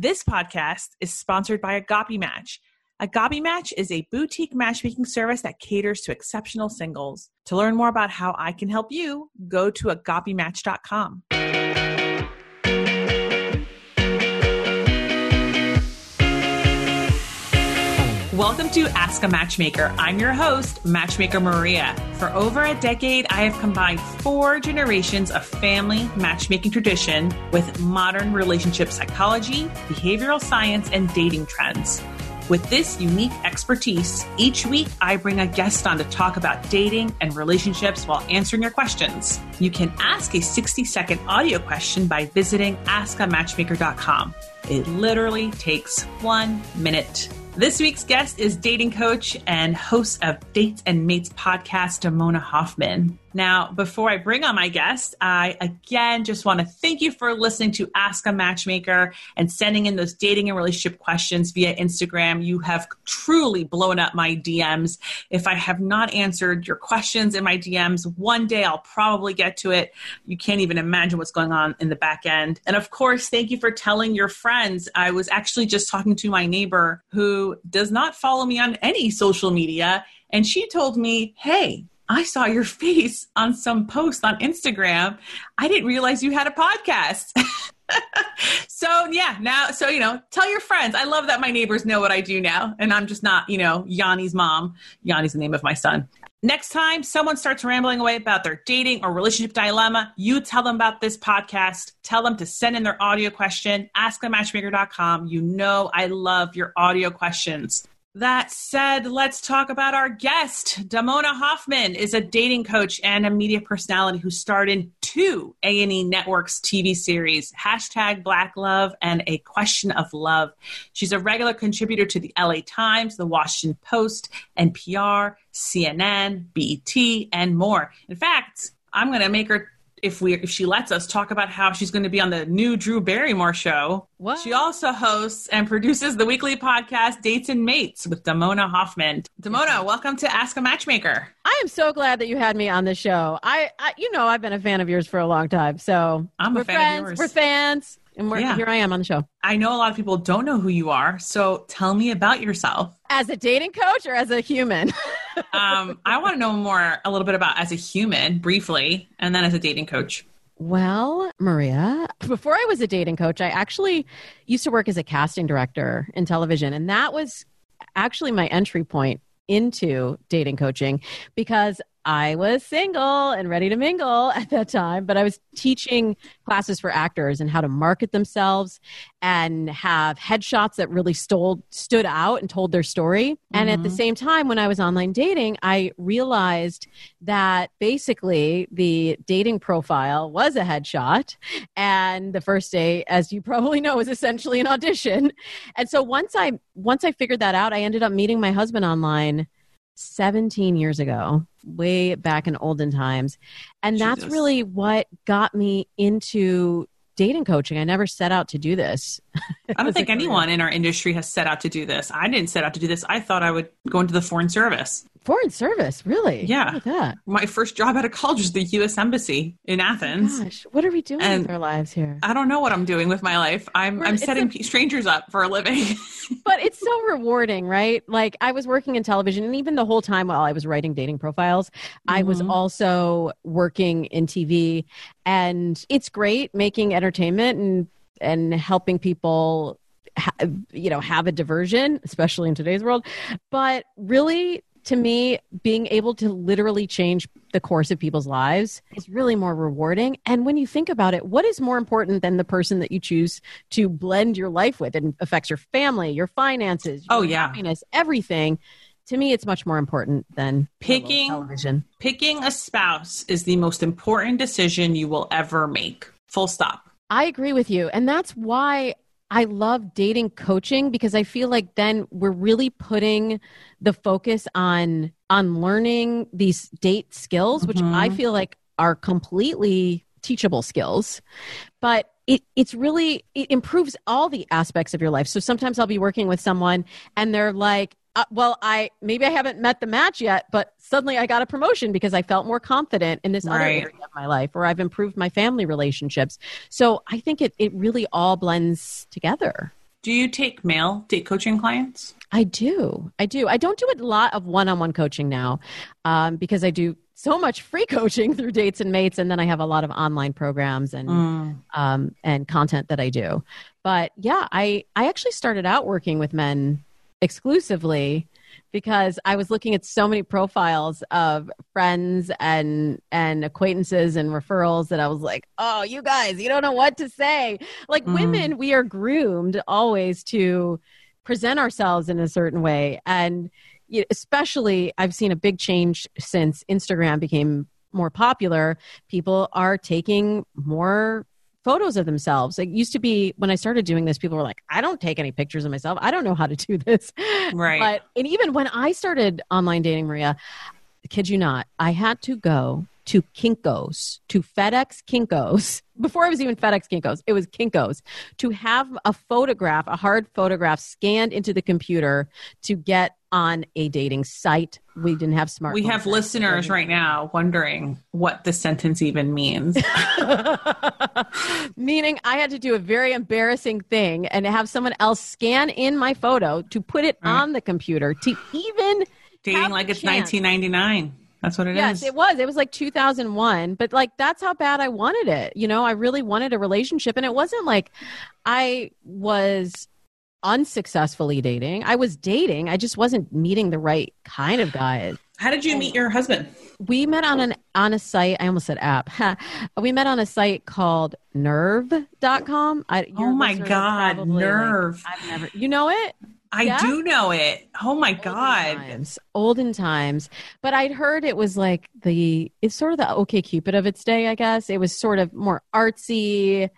This podcast is sponsored by Agape Match. Agape Match is a boutique matchmaking service that caters to exceptional singles. To learn more about how I can help you, go to agapematch.com. Welcome to Ask a Matchmaker. I'm your host, Matchmaker Maria. For over a decade, I have combined four generations of family matchmaking tradition with modern relationship psychology, behavioral science, and dating trends. With this unique expertise, each week I bring a guest on to talk about dating and relationships while answering your questions. You can ask a 60 second audio question by visiting askamatchmaker.com. It literally takes one minute. This week's guest is dating coach and host of Dates and Mates podcast, Damona Hoffman. Now, before I bring on my guest, I again just want to thank you for listening to Ask a Matchmaker and sending in those dating and relationship questions via Instagram. You have truly blown up my DMs. If I have not answered your questions in my DMs, one day I'll probably get to it. You can't even imagine what's going on in the back end. And of course, thank you for telling your friends. I was actually just talking to my neighbor who does not follow me on any social media. And she told me, hey, I saw your face on some post on Instagram. I didn't realize you had a podcast. so yeah, now so you know, tell your friends. I love that my neighbors know what I do now, and I'm just not you know Yanni's mom. Yanni's the name of my son. Next time someone starts rambling away about their dating or relationship dilemma, you tell them about this podcast. Tell them to send in their audio question. AskAmatchmaker.com. You know I love your audio questions. That said, let's talk about our guest. Damona Hoffman is a dating coach and a media personality who starred in two A&E Network's TV series, hashtag Black Love and A Question of Love. She's a regular contributor to the LA Times, the Washington Post, NPR, CNN, BET, and more. In fact, I'm going to make her if we if she lets us talk about how she's going to be on the new Drew Barrymore show. What? She also hosts and produces the weekly podcast Dates and Mates with Damona Hoffman. Damona, welcome to Ask a Matchmaker. I am so glad that you had me on the show. I, I you know, I've been a fan of yours for a long time. So I'm a we're fan friends, of yours. We're fans, and we're, Yeah. here I am on the show. I know a lot of people don't know who you are, so tell me about yourself. As a dating coach or as a human? Um, I want to know more a little bit about as a human, briefly, and then as a dating coach. Well, Maria, before I was a dating coach, I actually used to work as a casting director in television. And that was actually my entry point into dating coaching because I was single and ready to mingle at that time, but I was teaching classes for actors and how to market themselves and have headshots that really stole, stood out and told their story. And at the mm-hmm. same time, when I was online dating, I realized that basically the dating profile was a headshot. And the first day, as you probably know, is essentially an audition. And so once I once I figured that out, I ended up meeting my husband online 17 years ago, way back in olden times. And that's really what got me into dating coaching. I never set out to do this. I don't think anyone in our industry has set out to do this. I didn't set out to do this. I thought I would go into the foreign service. Foreign service, really? Yeah. My first job out of college was the U.S. Embassy in Athens. Gosh, what are we doing And- with our lives here? I don't know what I'm doing with my life. I'm We're- I'm setting a- strangers up for a living. but it's so rewarding, right? Like I was working in television, and even the whole time while I was writing dating profiles, I was Mhm. also working in TV, and it's great making entertainment and and helping people, you know, have a diversion, especially in today's world. But really, to me, being able to literally change the course of people's lives is really more rewarding. And when you think about it, what is more important than the person that you choose to blend your life with? It affects your family, your finances, oh, your Oh, yeah. happiness, everything. To me, it's much more important than Picking- television. Picking a spouse is the most important decision you will ever make. Full stop. I agree with you. And that's why I love dating coaching because I feel like then we're really putting the focus on on learning these date skills, which Mhm. I feel like are completely teachable skills. But it, it's really it improves all the aspects of your life. So sometimes I'll be working with someone and they're like, uh, well, I maybe I haven't met the match yet, but suddenly I got a promotion because I felt more confident in this other area of my life, or I've improved my family relationships. So I think it it really all blends together. Do you take male date coaching clients? I do. I do. I don't do a lot of one on one coaching now um, because I do so much free coaching through Dates and Mates, and then I have a lot of online programs and mm. um, and content that I do. But yeah, I I actually started out working with men exclusively because I was looking at so many profiles of friends and and acquaintances and referrals that I was like, "Oh, you guys, you don't know what to say." Like mm. women, we are groomed always to present ourselves in a certain way and especially I've seen a big change since Instagram became more popular. People are taking more photos of themselves. It used to be when I started doing this, people were like, I don't take any pictures of myself. I don't know how to do this. Right. But, and even when I started online dating, Maria, kid you not, I had to go to Kinko's, to FedEx Kinko's, before it was even FedEx Kinko's, it was Kinko's, to have a photograph, a hard photograph scanned into the computer to get on a dating site. We didn't have smart. We have listeners right now wondering what this sentence even means. Meaning, I had to do a very embarrassing thing and have someone else scan in my photo to put it right. on the computer to even dating like it's 1999. That's what it yes, is. yes, it was. It was like 2001, but like that's how bad I wanted it. You know, I really wanted a relationship, and it wasn't like I was unsuccessfully dating. I was dating. I just wasn't meeting the right kind of guys. How did you meet your husband? We met on an on a site. I almost said app. we met on a site called nerve.com. I, oh my god, Nerve. Like, I've never You know it? I yeah? do know it. Oh my olden god. Times, olden times. But I'd heard it was like the it's sort of the OK Cupid of its day, I guess. It was sort of more artsy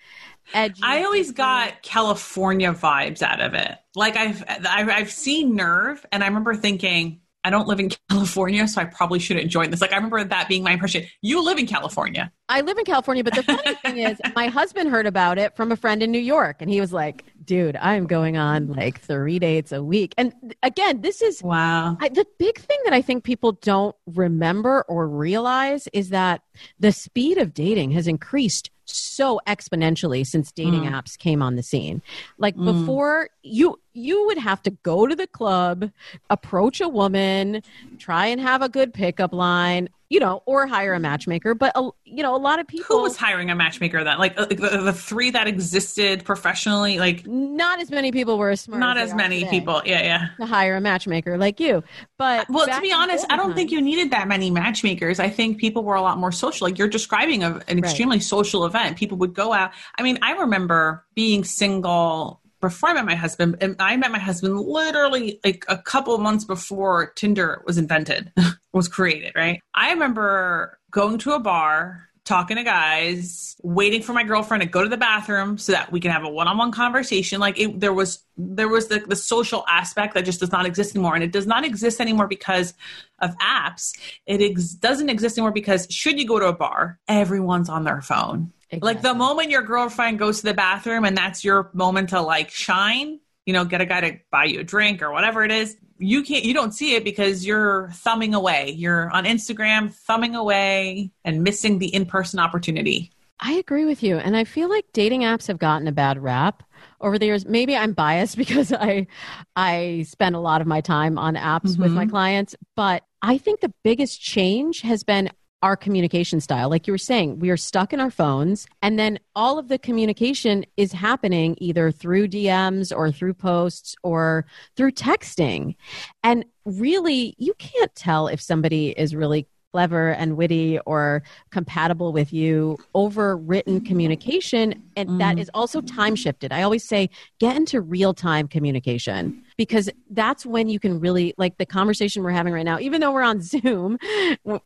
edgy. I always got California vibes out of it. Like I've I've, I've seen Nerve, and I remember thinking. I don't live in California, so I probably shouldn't join this. Like, I remember that being my impression. You live in California. I live in California, but the funny thing is, my husband heard about it from a friend in New York, and he was like, dude, I'm going on like three dates a week. And again, this is wow. I, the big thing that I think people don't remember or realize is that the speed of dating has increased so exponentially since dating mm. apps came on the scene. Like mm. before, you you would have to go to the club, approach a woman, try and have a good pickup line, you know, or hire a matchmaker. But, uh, you know, a lot of people. Who was hiring a matchmaker then? Like, uh, the, the, three that existed professionally? Like, not as many people were as smart. Not as, as many people. Yeah, yeah. To hire a matchmaker like you. But, well, to be honest, I don't time, think you needed that many matchmakers. I think people were a lot more social. Like, you're describing a, an extremely right. social event. People would go out. I mean, I remember being single before I met my husband, and I met my husband literally like a couple months before Tinder was invented, was created, right? I remember going to a bar, talking to guys, waiting for my girlfriend to go to the bathroom so that we can have a one-on-one conversation. Like it, there was there was the, the social aspect that just does not exist anymore, and it does not exist anymore because of apps. It ex- doesn't exist anymore because should you go to a bar, everyone's on their phone Exactly. Like the moment your girlfriend goes to the bathroom and that's your moment to like shine, you know, get a guy to buy you a drink or whatever it is, you can't you don't see it because you're thumbing away. You're on Instagram thumbing away and missing the in-person opportunity. I agree with you. And I feel like dating apps have gotten a bad rap over the years. Maybe I'm biased because I I spend a lot of my time on apps mm-hmm. with my mm-hmm. clients, but I think the biggest change has been our communication style. Like you were saying, we are stuck in our phones, and then all of the communication is happening either through DMs or through posts or through texting. And really, you can't tell if somebody is really clever and witty or compatible with you over written communication. And mm. that is also time shifted. I always say get into real time communication because that's when you can really like the conversation we're having right now even though we're on zoom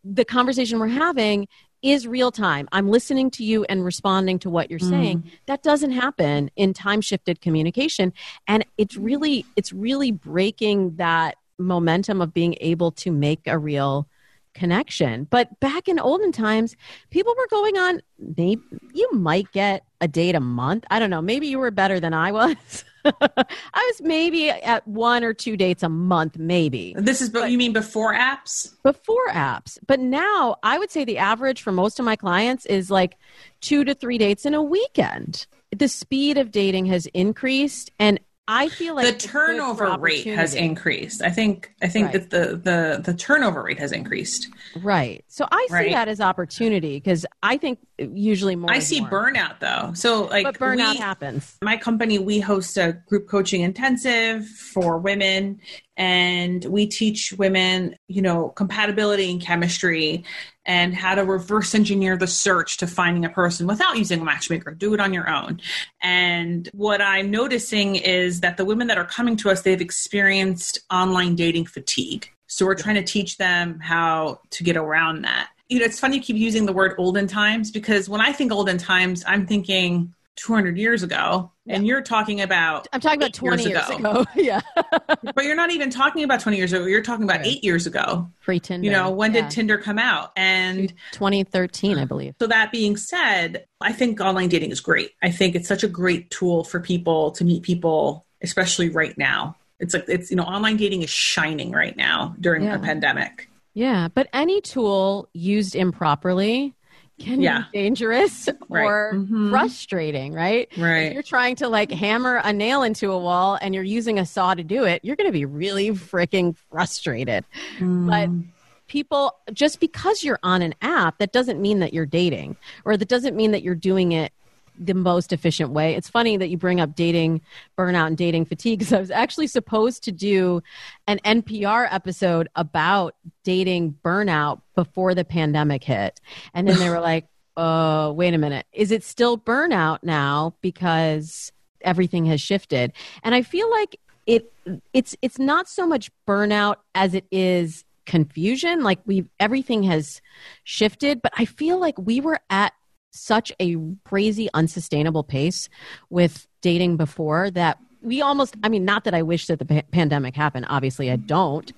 the conversation we're having is real time. I'm listening to you and responding to what you're mm. saying. That doesn't happen in time shifted communication. And it's really it's really breaking that momentum of being able to make a real connection. But back in olden times, people were going on, maybe you might get a date a month. I don't know. Maybe you were better than I was. I was maybe at one or two dates a month, maybe. This is, but you mean before apps? Before apps. But now I would say the average for most of my clients is like two to three dates in a weekend. The speed of dating has increased and I feel like the turnover rate has increased. I think I think right. that the, the the turnover rate has increased. Right. So I see right. that as opportunity because I think usually more. I see more. burnout though. So like but burnout we, happens. My company we host a group coaching intensive for women and we teach women, you know, compatibility and chemistry and how to reverse engineer the search to finding a person without using a matchmaker. Do it on your own. And what I'm noticing is that the women that are coming to us, they've experienced online dating fatigue. So we're trying to teach them how to get around that. You know, it's funny you keep using the word olden times because when I think olden times, I'm thinking 200 years ago yeah. and you're talking about i'm talking about 20 years, years ago, ago. yeah but you're not even talking about 20 years ago you're talking about right. eight years ago free tinder you know when yeah. did tinder come out and 2013 i believe so that being said i think online dating is great i think it's such a great tool for people to meet people especially right now it's like it's you know online dating is shining right now during yeah. the pandemic yeah but any tool used improperly can yeah. be dangerous right. or mm-hmm. frustrating, right? Right. If you're trying to like hammer a nail into a wall and you're using a saw to do it, you're going to be really freaking frustrated. Mm. But people, just because you're on an app, that doesn't mean that you're dating or that doesn't mean that you're doing it the most efficient way. It's funny that you bring up dating burnout and dating fatigue because I was actually supposed to do an NPR episode about dating burnout before the pandemic hit. And then they were like, oh, wait a minute. Is it still burnout now because everything has shifted? And I feel like it it's it's not so much burnout as it is confusion like we everything has shifted but i feel like we were at such a crazy unsustainable pace with dating before that we almost i mean not that i wish that the pa- pandemic happened obviously i don't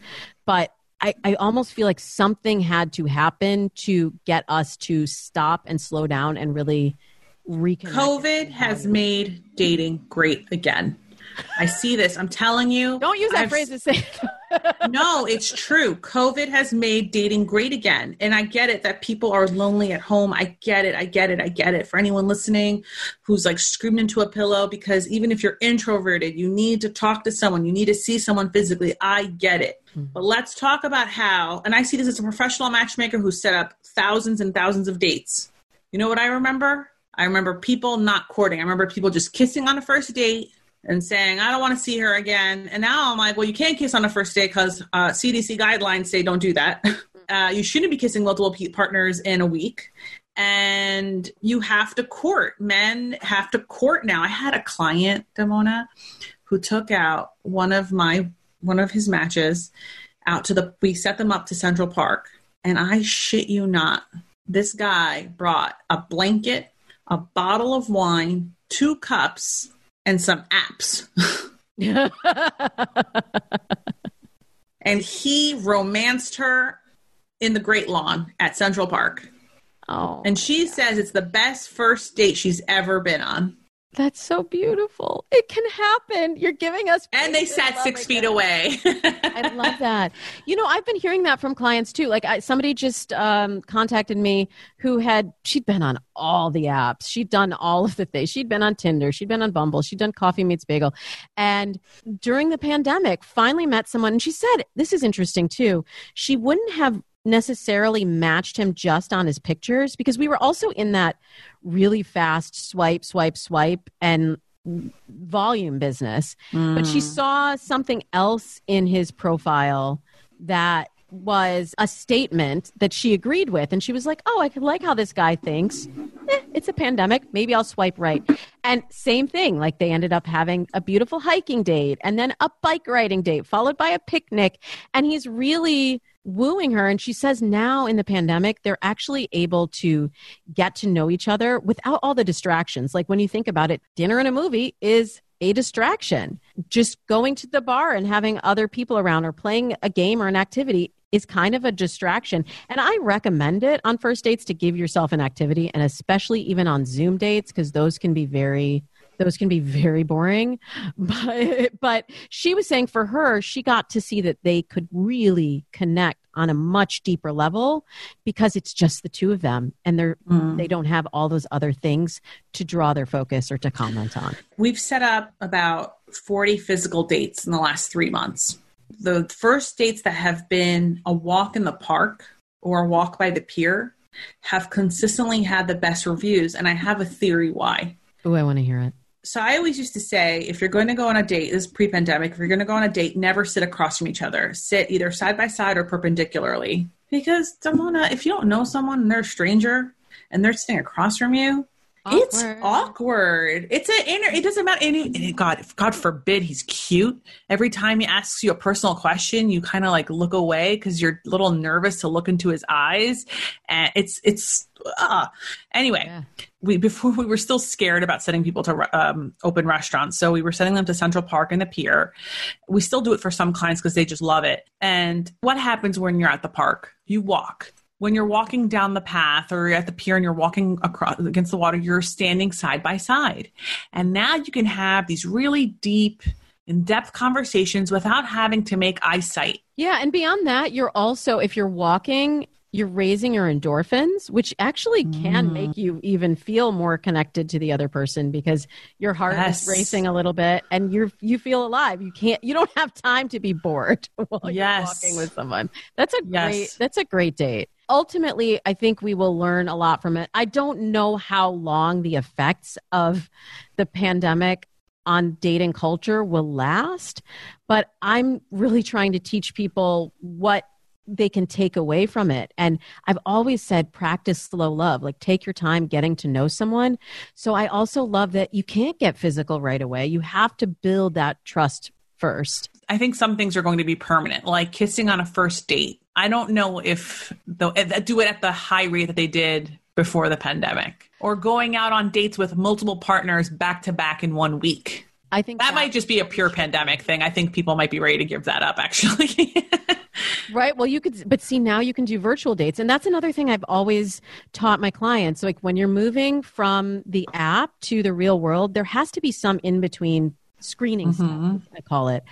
but I, I almost feel like something had to happen to get us to stop and slow down and really reconnect. COVID has made dating great again. I see this. I'm telling you. Don't use that I've, phrase to say. No, it's true. COVID has made dating great again. And I get it that people are lonely at home. I get it. I get it. I get it. For anyone listening who's like screaming into a pillow, because even if you're introverted, you need to talk to someone, you need to see someone physically. I get it. Mm-hmm. But let's talk about how, and I see this as a professional matchmaker who set up thousands and thousands of dates. You know what I remember? I remember people not courting. I remember people just kissing on a first date and saying, I don't want to see her again. And now I'm like, well, you can't kiss on the first date because uh, CDC guidelines say don't do that. Uh, you shouldn't be kissing multiple partners in a week. And you have to court. Men have to court now. I had a client, Damona, who took out one of my one of his matches out to the we set them up to Central Park. And I shit you not, this guy brought a blanket, a bottle of wine, two cups, and some apps. and he romanced her in the Great Lawn at Central Park. Oh. And she says it's the best first date she's ever been on. That's so beautiful. It can happen. You're giving us. And they sat six feet away. I love that. You know, I've been hearing that from clients too. Like I, somebody just um, contacted me who had, she'd been on all the apps. She'd done all of the things. She'd been on Tinder. She'd been on Bumble. She'd done Coffee Meets Bagel. And during the pandemic, finally met someone. And she said, this is interesting too. She wouldn't have necessarily matched him just on his pictures because we were also in that really fast swipe, swipe, swipe, and volume business. Mm. But she mm. saw something else in his profile that was a statement that she agreed with. And she was like, Oh, I like how this guy thinks. Eh, it's a pandemic. Maybe I'll swipe right. And same thing. Like they ended up having a beautiful hiking date and then a bike riding date, followed by a picnic. And he's really wooing her. And she says now in the pandemic, they're actually able to get to know each other without all the distractions. Like when you think about it, dinner and a movie is a distraction. Just going to the bar and having other people around or playing a game or an activity is kind of a distraction. And I recommend it on first dates to give yourself an activity and especially even on Zoom dates because those can be very those can be very boring but but she was saying for her she got to see that they could really connect on a much deeper level because it's just the two of them and they're Mm. they don't have all those other things to draw their focus or to comment on We've set up about 40 physical dates in the last three months. The first dates that have been a walk in the park or a walk by the pier have consistently had the best reviews. And I have a theory why. oh i want to hear it So I always used to say if you're going to go on a date, this is pre pandemic, if you're going to go on a date, never sit across from each other. Sit either side by side or perpendicularly. Because, Damona, if you don't know someone and they're a stranger and they're sitting across from you, it's Awkward. awkward. It's an inner. It doesn't matter. Any and God, God forbid, he's cute. Every time he asks you a personal question, you kind of like look away because you're a little nervous to look into his eyes, and it's it's. Uh. Anyway, Yeah. we before we were still scared about sending people to um, open restaurants, so we were sending them to Central Park and the Pier. We still do it for some clients because they just love it. And what happens when you're at the park? You walk when you're walking down the path or at the pier and you're walking across against the water, you're standing side by side. And now you can have these really deep, in depth conversations without having to make eyesight. Yeah, and beyond that, you're also if you're walking, you're raising your endorphins, which actually can Mm. make you even feel more connected to the other person because your heart Yes. is racing a little bit and you're you feel alive. You can't you don't have time to be bored while Yes. you're walking with someone. That's a Yes. great that's a great date. Ultimately, I think we will learn a lot from it. I don't know how long the effects of the pandemic on dating culture will last, but I'm really trying to teach people what they can take away from it. And I've always said practice slow love, like take your time getting to know someone. So I also love that you can't get physical right away. You have to build that trust first. I think some things are going to be permanent, like kissing on a first date. I don't know if they'll do it at the high rate that they did before the pandemic or going out on dates with multiple partners back to back in one week. I think That might just be a pure pandemic thing. I think people might be ready to give that up, actually. Right. Well, you could, but see, now you can do virtual dates. And that's another thing I've always taught my clients. Like when you're moving from the app to the real world, there has to be some in between screening Mhm. step, I call it.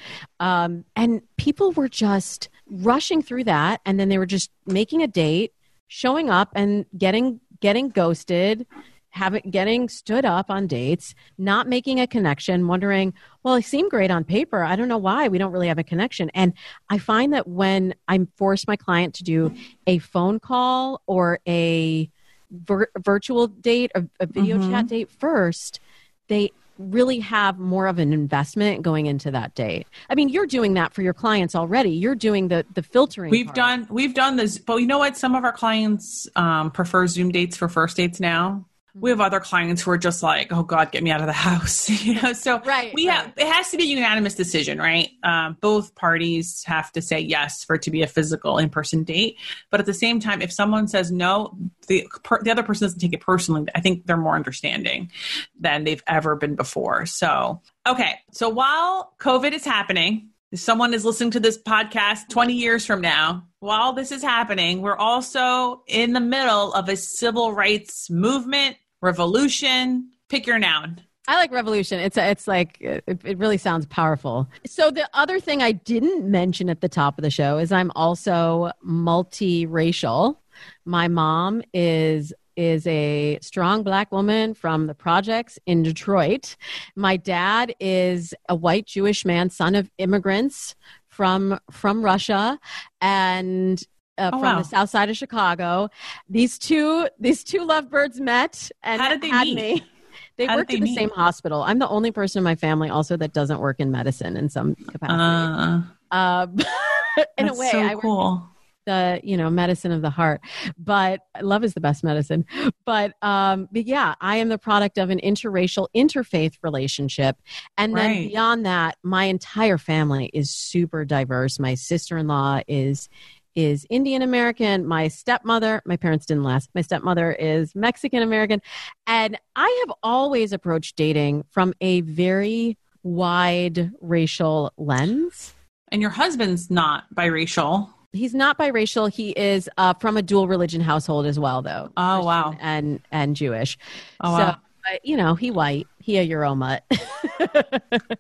Um, and people were just rushing through that. And then they were just making a date, showing up and getting, getting ghosted. Having getting stood up on dates, not making a connection, wondering, well, I seem great on paper. I don't know why we don't really have a connection. And I find that when I force my client to do a phone call or a vir- virtual date, a, a video Mhm. chat date first, they really have more of an investment going into that date. I mean, you're doing that for your clients already. You're doing the the filtering. We've part. done we've done this, but you know what? Some of our clients um, prefer Zoom dates for first dates now. We have other clients who are just like, "Oh God, get me out of the house," you know. So Right, we right. have it has to be a unanimous decision, right? Um, both parties have to say yes for it to be a physical in person date. But at the same time, if someone says no, the per, the other person doesn't take it personally. I think they're more understanding than they've ever been before. So okay, so while COVID is happening, if someone is listening to this podcast 20 years from now, while this is happening, we're also in the middle of a civil rights movement, revolution. Pick your noun. I like revolution. It's a, it's like it, it really sounds powerful. So the other thing I didn't mention at the top of the show is I'm also multiracial. My mom is is a strong black woman from the projects in Detroit. My dad is a white Jewish man, son of immigrants from from Russia and uh, Oh, from wow. the south side of Chicago. These two these two lovebirds met and How did they had meet? me. They How worked they in the meet? same hospital. I'm the only person in my family also that doesn't work in medicine in some capacity. Uh, Uh, in a way, so I work cool. the you know medicine of the heart but love is the best medicine but um but yeah i am the product of an interracial interfaith relationship and then Right. beyond that my entire family is super diverse my sister-in-law is is indian american my stepmother my parents didn't last my stepmother is mexican american and i have always approached dating from a very wide racial lens And your husband's not biracial. He's not biracial. He is uh, from a dual religion household as well, though. Oh, Christian wow. And and Jewish. Oh, so wow. But, you know, he white. He a Euromut.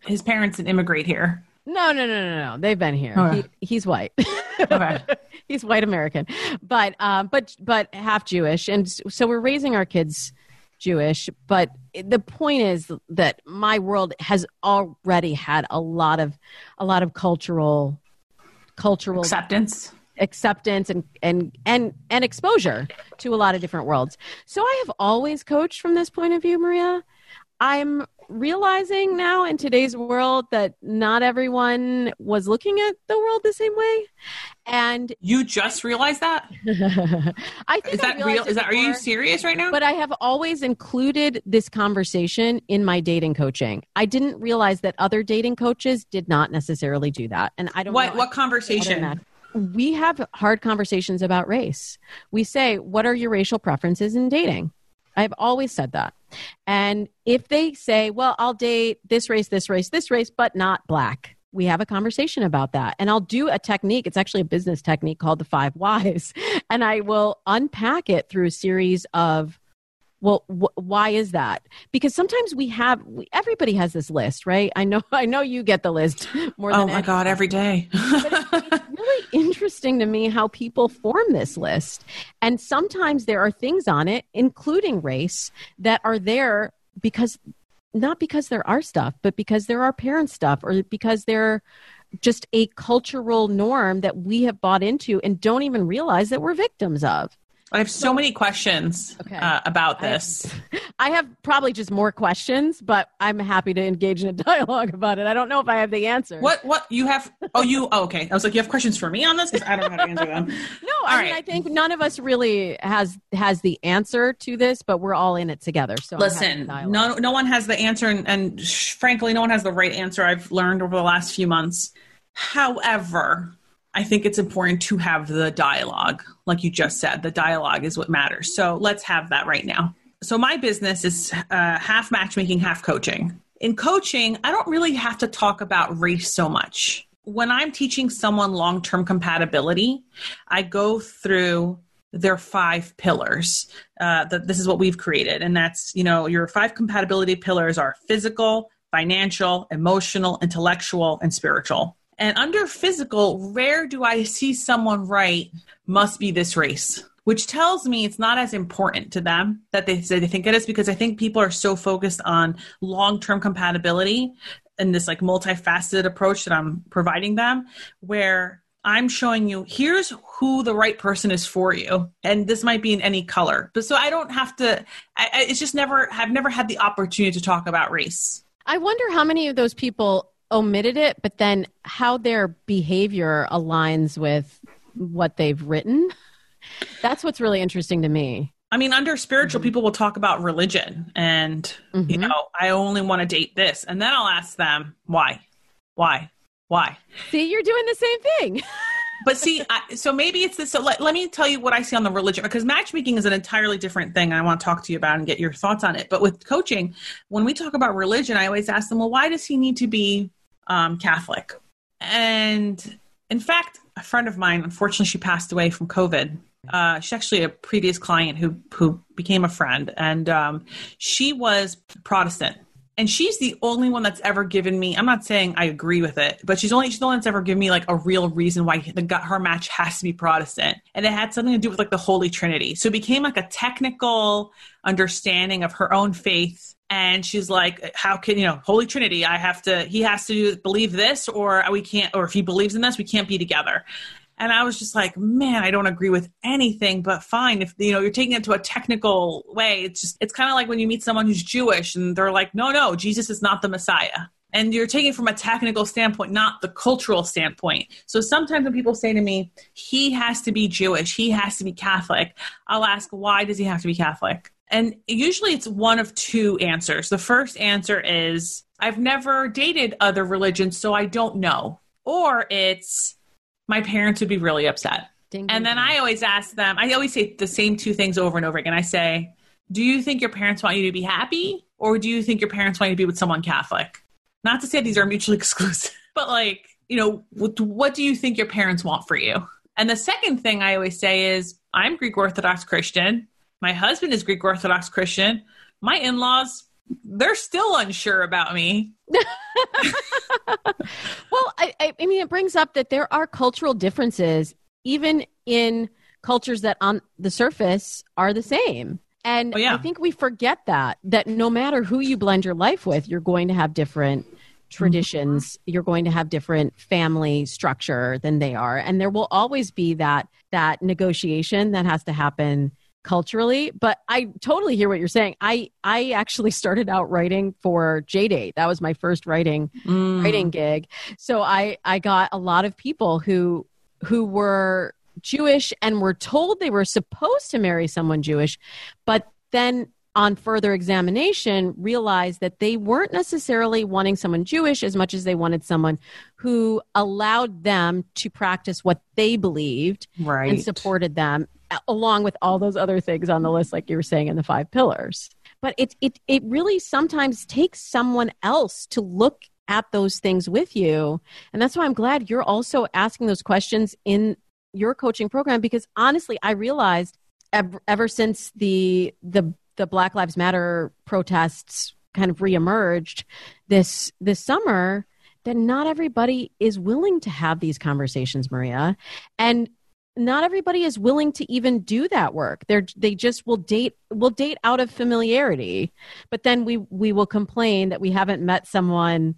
His parents didn't immigrate here. No, no, no, no, no. They've been here. He, he's white. Okay. he's white American, but um, but but half Jewish, and so we're raising our kids Jewish. But the point is that my world has already had a lot of a lot of cultural cultural Acceptance. acceptance and and and and exposure to a lot of different worlds. So I have always coached from this point of view, Maria. I'm realizing now in today's world that not everyone was looking at the world the same way. And You just realized that? I think Is that real? Is that are you serious right now? But I have always included this conversation in my dating coaching. I didn't realize that other dating coaches did not necessarily do that. And I don't what know. what conversation? We have hard conversations about race. We say, What are your racial preferences in dating? I've always said that. And if they say, Well, I'll date this race, this race, this race, but not black, we have a conversation about that. And I'll do a technique. It's actually a business technique called the five whys. And I will unpack it through a series of well wh- why is that because sometimes we have we, everybody has this list right i know i know you get the list more Oh than my god, every day. it's really interesting to me how people form this list. And sometimes there are things on it, including race, that are there because not because there are stuff, but because there are our parents' stuff or because they're just a cultural norm that we have bought into and don't even realize that we're victims of. I have so many questions Okay. uh, about I- this. I have probably just more questions, but I'm happy to engage in a dialogue about it. I don't know if I have the answer. What what you have? Oh, you oh, okay. I was like, you have questions for me on this because I don't know how to answer them. No, I All mean. I think none of us really has has the answer to this, but we're all in it together. So I'm happy to Listen, no no one has the answer, and, and frankly, no one has the right answer. I've learned over the last few months. However, I think it's important to have the dialogue, like you just said. The dialogue is what matters. So let's have that right now. So my business is uh, half matchmaking, half coaching. In coaching, I don't really have to talk about race so much. When I'm teaching someone long term compatibility, I go through their five pillars. Uh, that this is what we've created, and that's you know your five compatibility pillars are physical, financial, emotional, intellectual, and spiritual. And under physical, rare do I see someone write must be this race, which tells me it's not as important to them that they say they think it is because I think people are so focused on long term compatibility and this like multifaceted approach that I'm providing them where I'm showing you here's who the right person is for you, and this might be in any color. But so I don't have to. I, it's just never. I've never had the opportunity to talk about race. I wonder how many of those people omitted it, but then how their behavior aligns with what they've written. That's what's really interesting to me. I mean, under spiritual, people will talk about religion, and you Mhm. know, I only want to date this, and then I'll ask them why, why, why. See, you're doing the same thing. But see, I, so maybe it's this. So let, let me tell you what I see on the religion, because matchmaking is an entirely different thing. I want to talk to you about and get your thoughts on it. But with coaching, when we talk about religion, I always ask them, well, why does he need to be um, Catholic? And in fact, a friend of mine, unfortunately, she passed away from COVID. Uh, she's actually a previous client who who became a friend, and um, she was Protestant. And she's the only one that's ever given me. I'm not saying I agree with it, but she's only she's the one that's ever given me like a real reason why the her match has to be Protestant, and it had something to do with like the Holy Trinity. So it became like a technical understanding of her own faith. And she's like, "How can you know Holy Trinity? I have to. He has to believe this, or we can't. Or if he believes in this, we can't be together." And I was just like, man, I don't agree with anything, but fine. If you know you're taking it to a technical way, it's just it's kind of like when you meet someone who's Jewish and they're like, no, no, Jesus is not the Messiah. And you're taking from a technical standpoint, not the cultural standpoint. So sometimes when people say to me, he has to be Jewish, he has to be Catholic, I'll ask, why does he have to be Catholic? And usually it's one of two answers. The first answer is, I've never dated other religions, so I don't know. Or it's, my parents would be really upset. Ding, And ding, then ding. I always ask them, I always say the same two things over and over again. I say, Do you think your parents want you to be happy? Or do you think your parents want you to be with someone Catholic? Not to say these are mutually exclusive, but like, you know, what, what do you think your parents want for you? And the second thing I always say is, I'm Greek Orthodox Christian. My husband is Greek Orthodox Christian. my in laws, they're still unsure about me. well, I, I mean, it brings up that there are cultural differences, even in cultures that on the surface are the same. And oh, yeah. I think we forget that, that no matter who you blend your life with, you're going to have different traditions mm-hmm. you're going to have different family structure than they are and there will always be that that negotiation that has to happen culturally but i totally hear what you're saying i i actually started out writing for JDate that was my first writing mm. writing gig so i i got a lot of people who who were jewish and were told they were supposed to marry someone jewish but then on further examination realized that they weren't necessarily wanting someone Jewish as much as they wanted someone who allowed them to practice what they believed right. and supported them along with all those other things on the list like you were saying in the five pillars. But it it it really sometimes takes someone else to look at those things with you. And that's why I'm glad you're also asking those questions in your coaching program because honestly, I realized ever, ever since the the the Black Lives Matter protests kind of reemerged this this summer that not everybody is willing to have these conversations, Maria. And not everybody is willing to even do that work. They're they just will date will date out of familiarity. But then we we will complain that we haven't met someone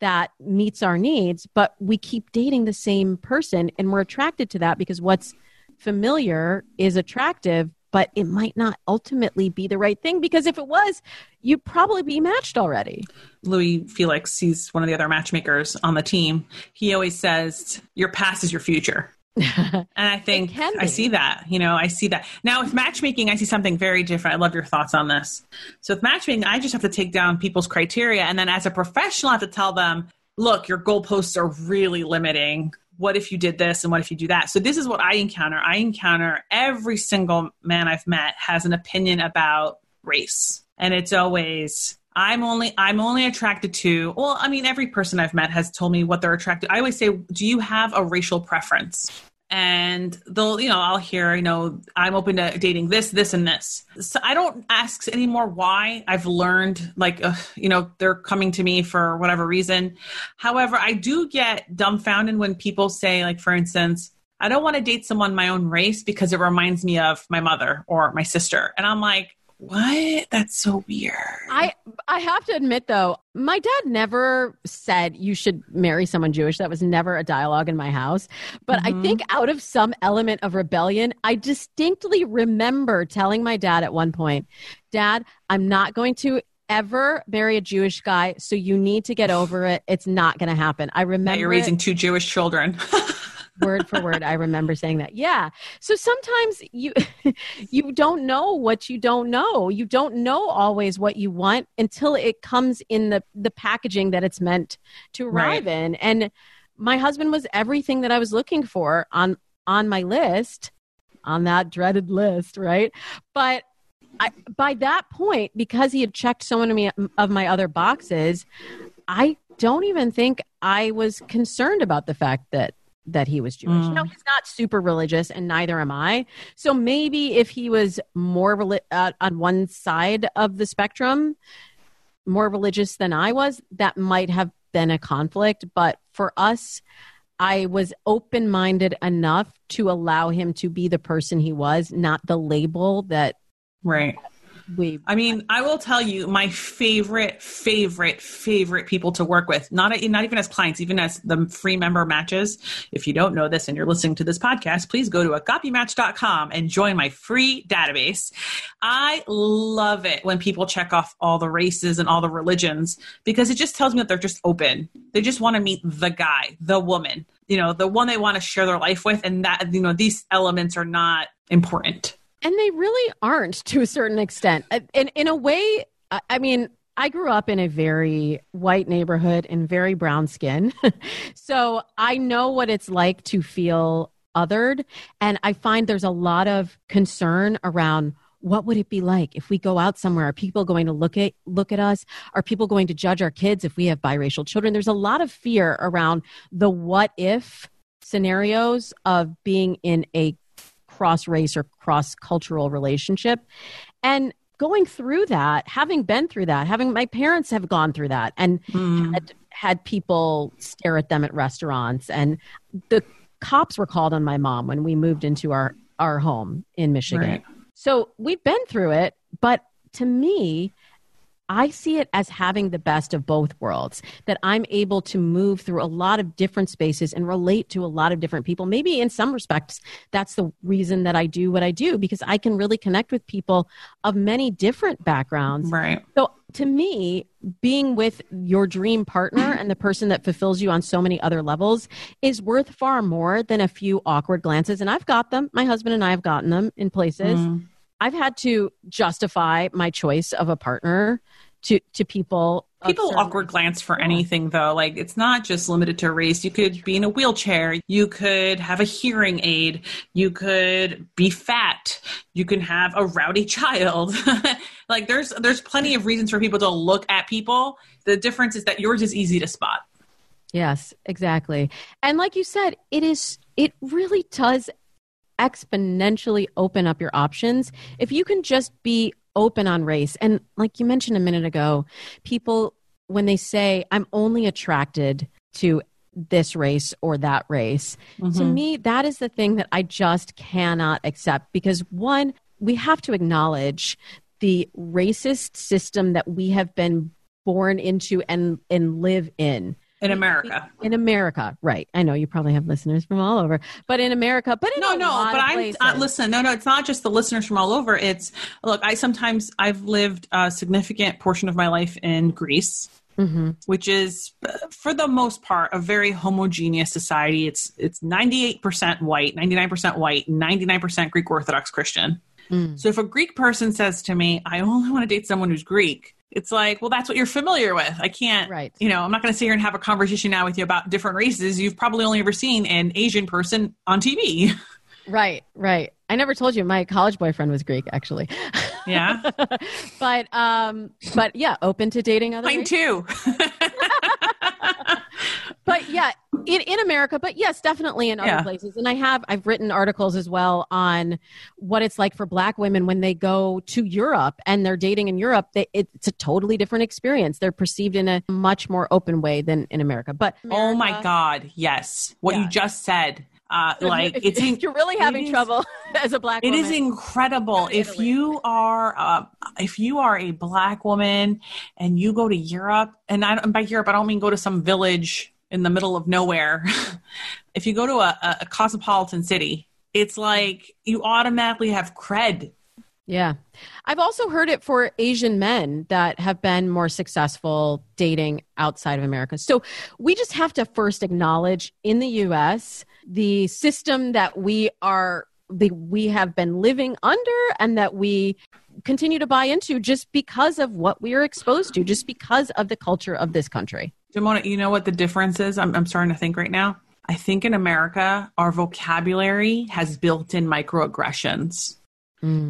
that meets our needs, but we keep dating the same person and we're attracted to that because what's familiar is attractive, but it might not ultimately be the right thing because if it was, you'd probably be matched already. Louis Felix, he's one of the other matchmakers on the team. He always says, Your past is your future. and I think I see that. You know, I see that. Now, with matchmaking, I see something very different. I love your thoughts on this. So, with matchmaking, I just have to take down people's criteria. And then as a professional, I have to tell them, look, your goalposts are really limiting what if you did this and what if you do that? So this is what I encounter. I encounter every single man I've met has an opinion about race. And it's always I'm only I'm only attracted to well, I mean every person I've met has told me what they're attracted. I always say, "Do you have a racial preference?" and they'll you know i'll hear you know i'm open to dating this this and this so i don't ask anymore why i've learned like uh, you know they're coming to me for whatever reason however i do get dumbfounded when people say like for instance i don't want to date someone my own race because it reminds me of my mother or my sister and i'm like what? That's so weird. I I have to admit though, my dad never said you should marry someone Jewish. That was never a dialogue in my house. But mm-hmm. I think out of some element of rebellion, I distinctly remember telling my dad at one point, "Dad, I'm not going to ever marry a Jewish guy, so you need to get over it. It's not going to happen." I remember now you're raising it. two Jewish children. word for word i remember saying that. Yeah. So sometimes you you don't know what you don't know. You don't know always what you want until it comes in the the packaging that it's meant to arrive right. in. And my husband was everything that i was looking for on on my list on that dreaded list right? But I, by that point because he had checked so many of my other boxes i don't even think i was concerned about the fact that that he was Jewish. Mm. No, he's not super religious, and neither am I. So maybe if he was more reli- uh, on one side of the spectrum, more religious than I was, that might have been a conflict. But for us, I was open minded enough to allow him to be the person he was, not the label that right we I mean, I will tell you my favorite, favorite, favorite people to work with, not, not even as clients, even as the free member matches. If you don't know this and you're listening to this podcast, please go to agapematch.com and join my free database. I love it when people check off all the races and all the religions because it just tells me that they're just open. They just want to meet the guy, the woman, you know, the one they want to share their life with. And that, you know, these elements are not important. And they really aren't to a certain extent. Uh, in, in a way, I mean, I grew up in a very white neighborhood and very brown skin. so I know what it's like to feel othered. And I find there's a lot of concern around what would it be like if we go out somewhere are people going to look at look at us are people going to judge our kids if we have biracial children there's a lot of fear around the what if scenarios of being in a cross race or cross cultural relationship. And going through that, having been through that, having my parents have gone through that and Mm. had, had people stare at them at restaurants and the cops were called on my mom when we moved into our our home in Michigan. Right. So we've been through it, but to me, I see it as having the best of both worlds, that I'm able to move through a lot of different spaces and relate to a lot of different people. Maybe in some respects, that's the reason that I do what I do, because I can really connect with people of many different backgrounds. Right. So to me, being with your dream partner and the person that fulfills you on so many other levels is worth far more than a few awkward glances. And I've got them. My husband and I have gotten them in places. Mm. I've had to justify my choice of a partner to to people. People awkward glance for anything though. Like it's not just limited to race. You could be in a wheelchair. You could have a hearing aid. You could be fat. You can have a rowdy child. like there's there's plenty of reasons for people to look at people. The difference is that yours is easy to spot. Yes, exactly. And like you said, it is it really does exponentially open up your options if you can just be open on race. And like you mentioned a minute ago, people when they say I'm only attracted to this race or that race, to Mhm. me that is the thing that I just cannot accept because one, we have to acknowledge the racist system that we have been born into and and live in in America. in America, right? I know you probably have listeners from all over, but in America, but in No, no, but I'm uh, listen. No, no, it's not just the listeners from all over. It's look. I sometimes I've lived a significant portion of my life in Greece, Mhm. which is for the most part a very homogeneous society. It's it's 98% white, 99% white, 99% Greek Orthodox Christian. Mm. So if a Greek person says to me, "I only want to date someone who's Greek," it's like, well, that's what you're familiar with. I can't, Right. you know, I'm not going to sit here and have a conversation now with you about different races. You've probably only ever seen an Asian person on TV. Right, right. I never told you my college boyfriend was Greek, actually. Yeah. but um, but yeah, open to dating other. Mine races. too. but yeah in, in america but yes definitely in other Yeah. places and i have i've written articles as well on what it's like for black women when they go to europe and they're dating in europe they, it's a totally different experience they're perceived in a much more open way than in america but oh my God. Yes. What Yeah. you just said. Uh, like if, it's if you're really having it is- trouble as a black It woman is incredible Go if you are uh, if you are a black woman and you go to Europe, and, I, and by Europe I don't mean go to some village in the middle of nowhere. if you go to a, a, cosmopolitan city, it's like you automatically have cred. Yeah. I've also heard it for Asian men that have been more successful dating outside of America. So we just have to first acknowledge in the US the system that we are the we have been living under and that we continue to buy into just because of what we are exposed to, just because of the culture of this country. Damona, you know what the difference is? I'm, I'm starting to think right now. I think in America, our vocabulary has built in microaggressions.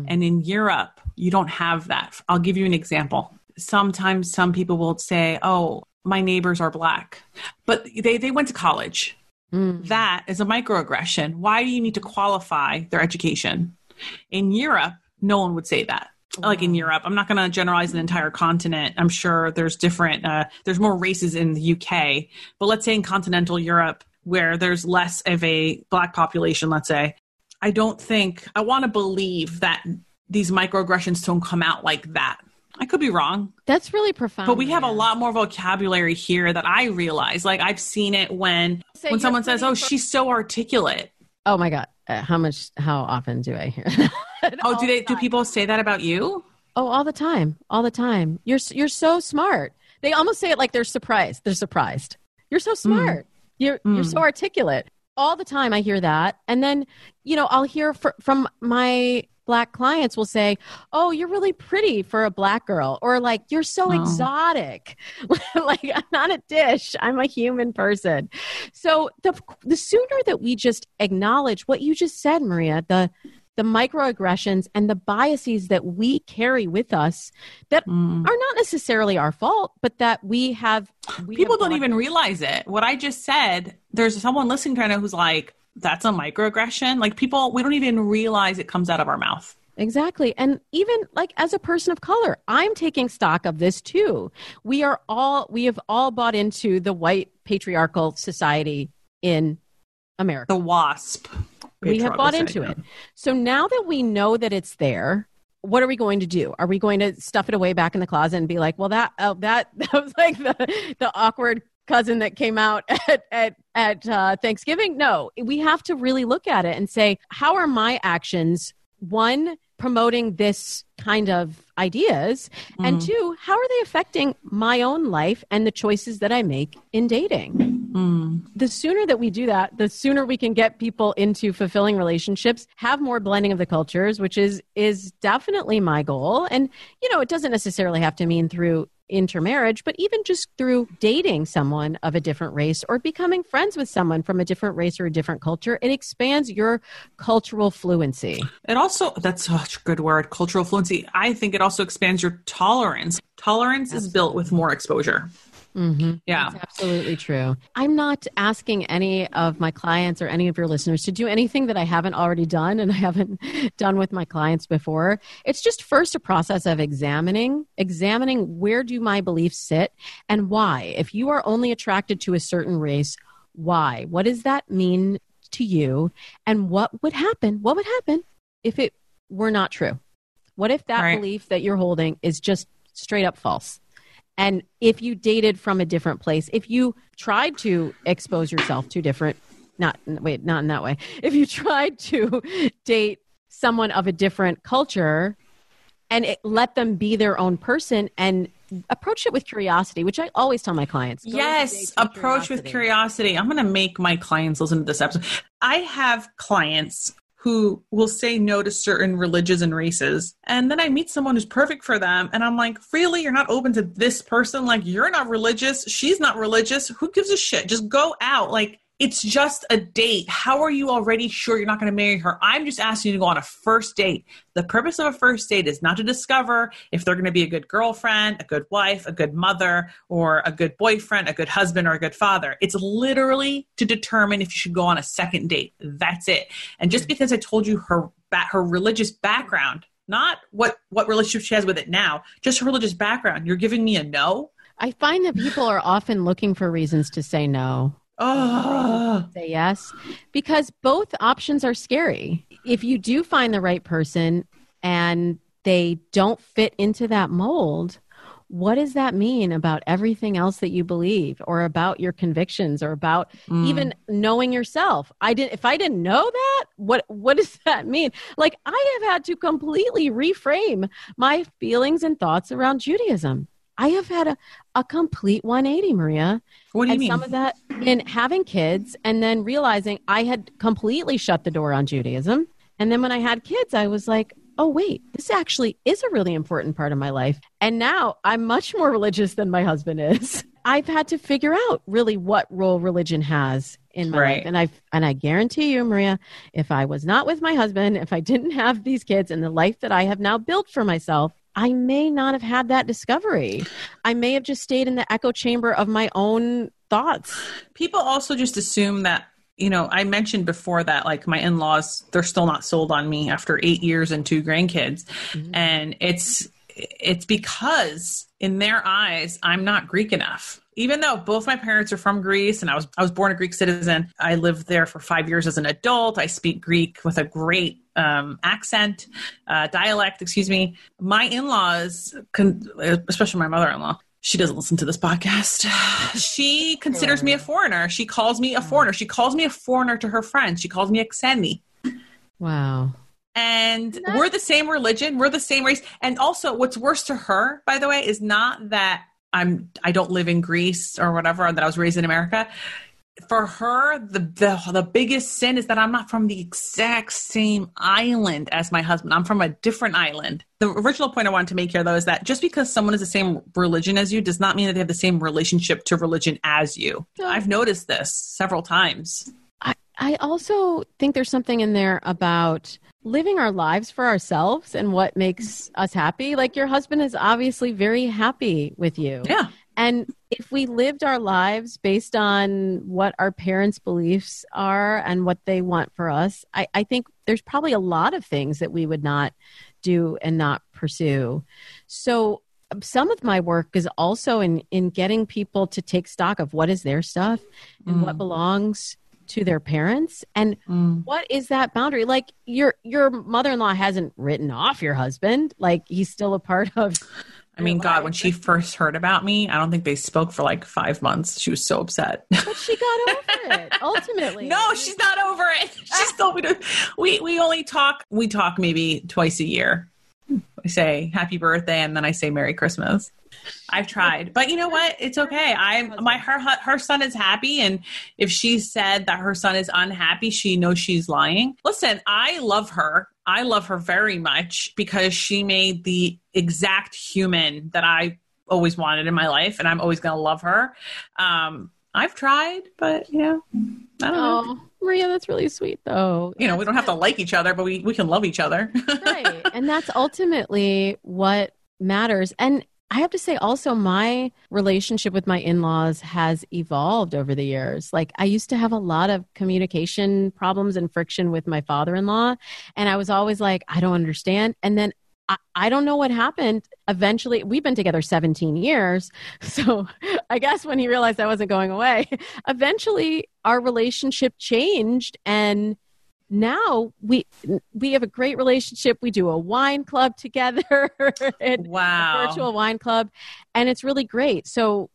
And in Europe, you don't have that. I'll give you an example. Sometimes some people will say, Oh, my neighbors are black, but they, they went to college. Mm. That is a microaggression. Why do you need to qualify their education? In Europe, no one would say that. Like in Europe, I'm not going to generalize an entire continent. I'm sure there's different, uh, there's more races in the UK, but let's say in continental Europe, where there's less of a black population, let's say, I don't think, I want to believe that these microaggressions don't come out like that. I could be wrong, That's really profound. but we have a lot more vocabulary here that I realize. Like I've seen it when Say when someone says, "Oh, for- she's so articulate." Oh my god. Uh, how much how often do I hear that? Oh, do they the do people say that about you? Oh, all the time, all the time. You're you're so smart. They almost say it like they're surprised. They're surprised. You're so smart. You're you're Mm. so articulate. All the time, I hear that, and then you know I'll hear fr- from my black clients will say, "Oh, you're really pretty for a black girl," or like, "You're so Oh. exotic." like I'm not a dish. I'm a human person. So the the sooner that we just acknowledge what you just said, Maria, the the microaggressions and the biases that we carry with us that Mm. are not necessarily our fault, but that we have. We People have don't even realize it. What I just said, there's someone listening to it who's like, "That's a microaggression." Like people, we don't even realize it comes out of our mouth. Exactly. And even like as a person of color, I'm taking stock of this too. We are all, we have all bought into the white patriarchal society in America. The WASP. We have bought into it. So now that we know that it's there, what are we going to do? Are we going to stuff it away back in the closet and be like, well, that, oh, that, that was like the, the awkward cousin that came out at, at, at uh, Thanksgiving? No, we have to really look at it and say, how are my actions, one, promoting this kind of ideas mm. and two how are they affecting my own life and the choices that i make in dating mm. The sooner that we do that the sooner we can get people into fulfilling relationships have more blending of the cultures which is is definitely my goal and you know it doesn't necessarily have to mean through intermarriage, but even just through dating someone of a different race or becoming friends with someone from a different race or a different culture, it expands your cultural fluency. It also, that's such a good word, cultural fluency. I think it also expands your tolerance. Tolerance Absolutely. is built with more exposure. Mm-hmm. Yeah. That's absolutely true. I'm not asking any of my clients or any of your listeners to do anything that I haven't already done and I haven't done with my clients before. It's just first a process of examining, examining where do my beliefs sit and why. If you are only attracted to a certain race, why? What does that mean to you? And what would happen? What would happen if it were not true? What if that right. belief that you're holding is just straight up false? And if you dated from a different place, if you tried to expose yourself to different, not, wait, not in that way. If you tried to date someone of a different culture and it, let them be their own person and approach it with curiosity, which I always tell my clients. yes, approach curiosity. with curiosity. I'm going to make my clients listen to this episode. I have clients who will say no to certain religions and races. And then I meet someone who's perfect for them. And I'm like, really? You're not open to this person? Like, you're not religious. She's not religious. Who gives a shit? Just go out. Like, it's just a date. How are you already sure you're not going to marry her? I'm just asking you to go on a first date. The purpose of a first date is not to discover if they're going to be a good girlfriend, a good wife, a good mother, or a good boyfriend, a good husband, or a good father. It's literally to determine if you should go on a second date. That's it. And just hmm. because I told you her her religious background, not what what relationship she has with it now, just her religious background, you're giving me a no. I find that people are often looking for reasons to say no. Oh. Say yes. Because both options are scary. If you do find the right person and they don't fit into that mold, what does that mean about everything else that you believe or about your convictions or about mm. even knowing yourself i didn't if i didn't know that what what does that mean like i have had to completely reframe my feelings and thoughts around judaism I have had a, a complete 180, Maria. What do you and mean? Some of that in having kids and then realizing I had completely shut the door on Judaism. And then when I had kids, I was like, oh, wait, this actually is a really important part of my life. And now I'm much more religious than my husband is. I've had to figure out really what role religion has in my right. life. And I and I guarantee you, Maria, if I was not with my husband, if I didn't have these kids and the life that I have now built for myself, I may not have had that discovery. I may have just stayed in the echo chamber of my own thoughts. People also just assume that, you know, I mentioned before that like my in laws, they're still not sold on me after eight years and two grandkids. Mm-hmm. And it's, it's because in their eyes, I'm not Greek enough. Even though both my parents are from Greece and I was I was born a Greek citizen, I lived there for five years as an adult. I speak Greek with a great um, accent, uh, dialect, excuse me. My in laws, con- especially my mother in law, she doesn't listen to this podcast. She considers me a foreigner. She calls me a foreigner. She calls me a foreigner to her friends. She calls me a xeni. Wow. And we're the same religion. We're the same race. And also, what's worse to her, by the way, is not that I'm I don't live in Greece or whatever, that I was raised in America for her, the, the the biggest sin is that I'm not from the exact same island as my husband. I'm from a different island. The original point I wanted to make here, though, is that just because someone is the same religion as you does not mean that they have the same relationship to religion as you. I've noticed this several times. I, I also think there's something in there about living our lives for ourselves and what makes us happy. Like your husband is obviously very happy with you. Yeah. And if we lived our lives based on what our parents' beliefs are and what they want for us, I, I think there's probably a lot of things that we would not do and not pursue. So some of my work is also in in getting people to take stock of what is their stuff and Mm. what belongs to their parents and Mm. what is that boundary like your your mother-in-law hasn't written off your husband like he's still a part of I mean, God, when she first heard about me, I don't think they spoke for like five months. She was so upset. but she got over it ultimately no, she's not over it. She's still we, we we only talk we talk maybe twice a year. I say happy birthday and then I say Merry Christmas. I've tried, but you know what? It's okay. I'm my her her son is happy, and if she said that her son is unhappy, she knows she's lying. Listen, I love her. I love her very much because she made the exact human that I always wanted in my life, and I'm always going to love her. Um, I've tried, but you know, I don't know. oh maria that's really sweet though You know, we don't have to like each other, but we, we can love each other. right. And that's ultimately what matters. And I have to say also my relationship with my in-laws has evolved over the years. Like I used to have a lot of communication problems and friction with my father-in-law and I was always like I don't understand and then I, don't know what happened. Eventually, we've been together 17 years. So I guess when he realized I wasn't going away, eventually our relationship changed and now we we have a great relationship. We do a wine club together, and wow. a virtual wine club, and it's really great. So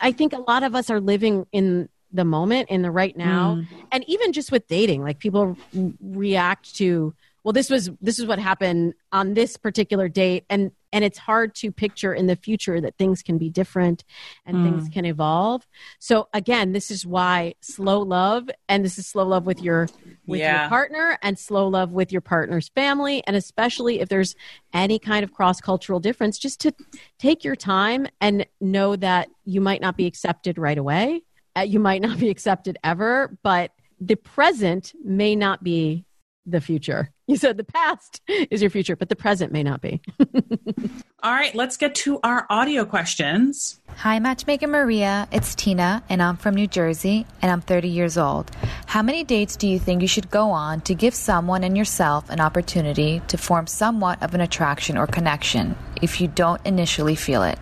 I think a lot of us are living in the moment, in the right now, Mm. and even just with dating, like people react to, well, this was this is what happened on this particular date, and and it's hard to picture in the future that things can be different and Mm. things can evolve. So again, this is why slow love, and this is slow love with your with Yeah. your partner and slow love with your partner's family and especially if there's any kind of cross-cultural difference just to take your time and know that you might not be accepted right away uh, you might not be accepted ever but the present may not be the future you said the past is your future but the present may not be All right, let's get to our audio questions. Hi, Matchmaker Maria. It's Tina, and I'm from New Jersey, and I'm 30 years old. How many dates do you think you should go on to give someone and yourself an opportunity to form somewhat of an attraction or connection if you don't initially feel it?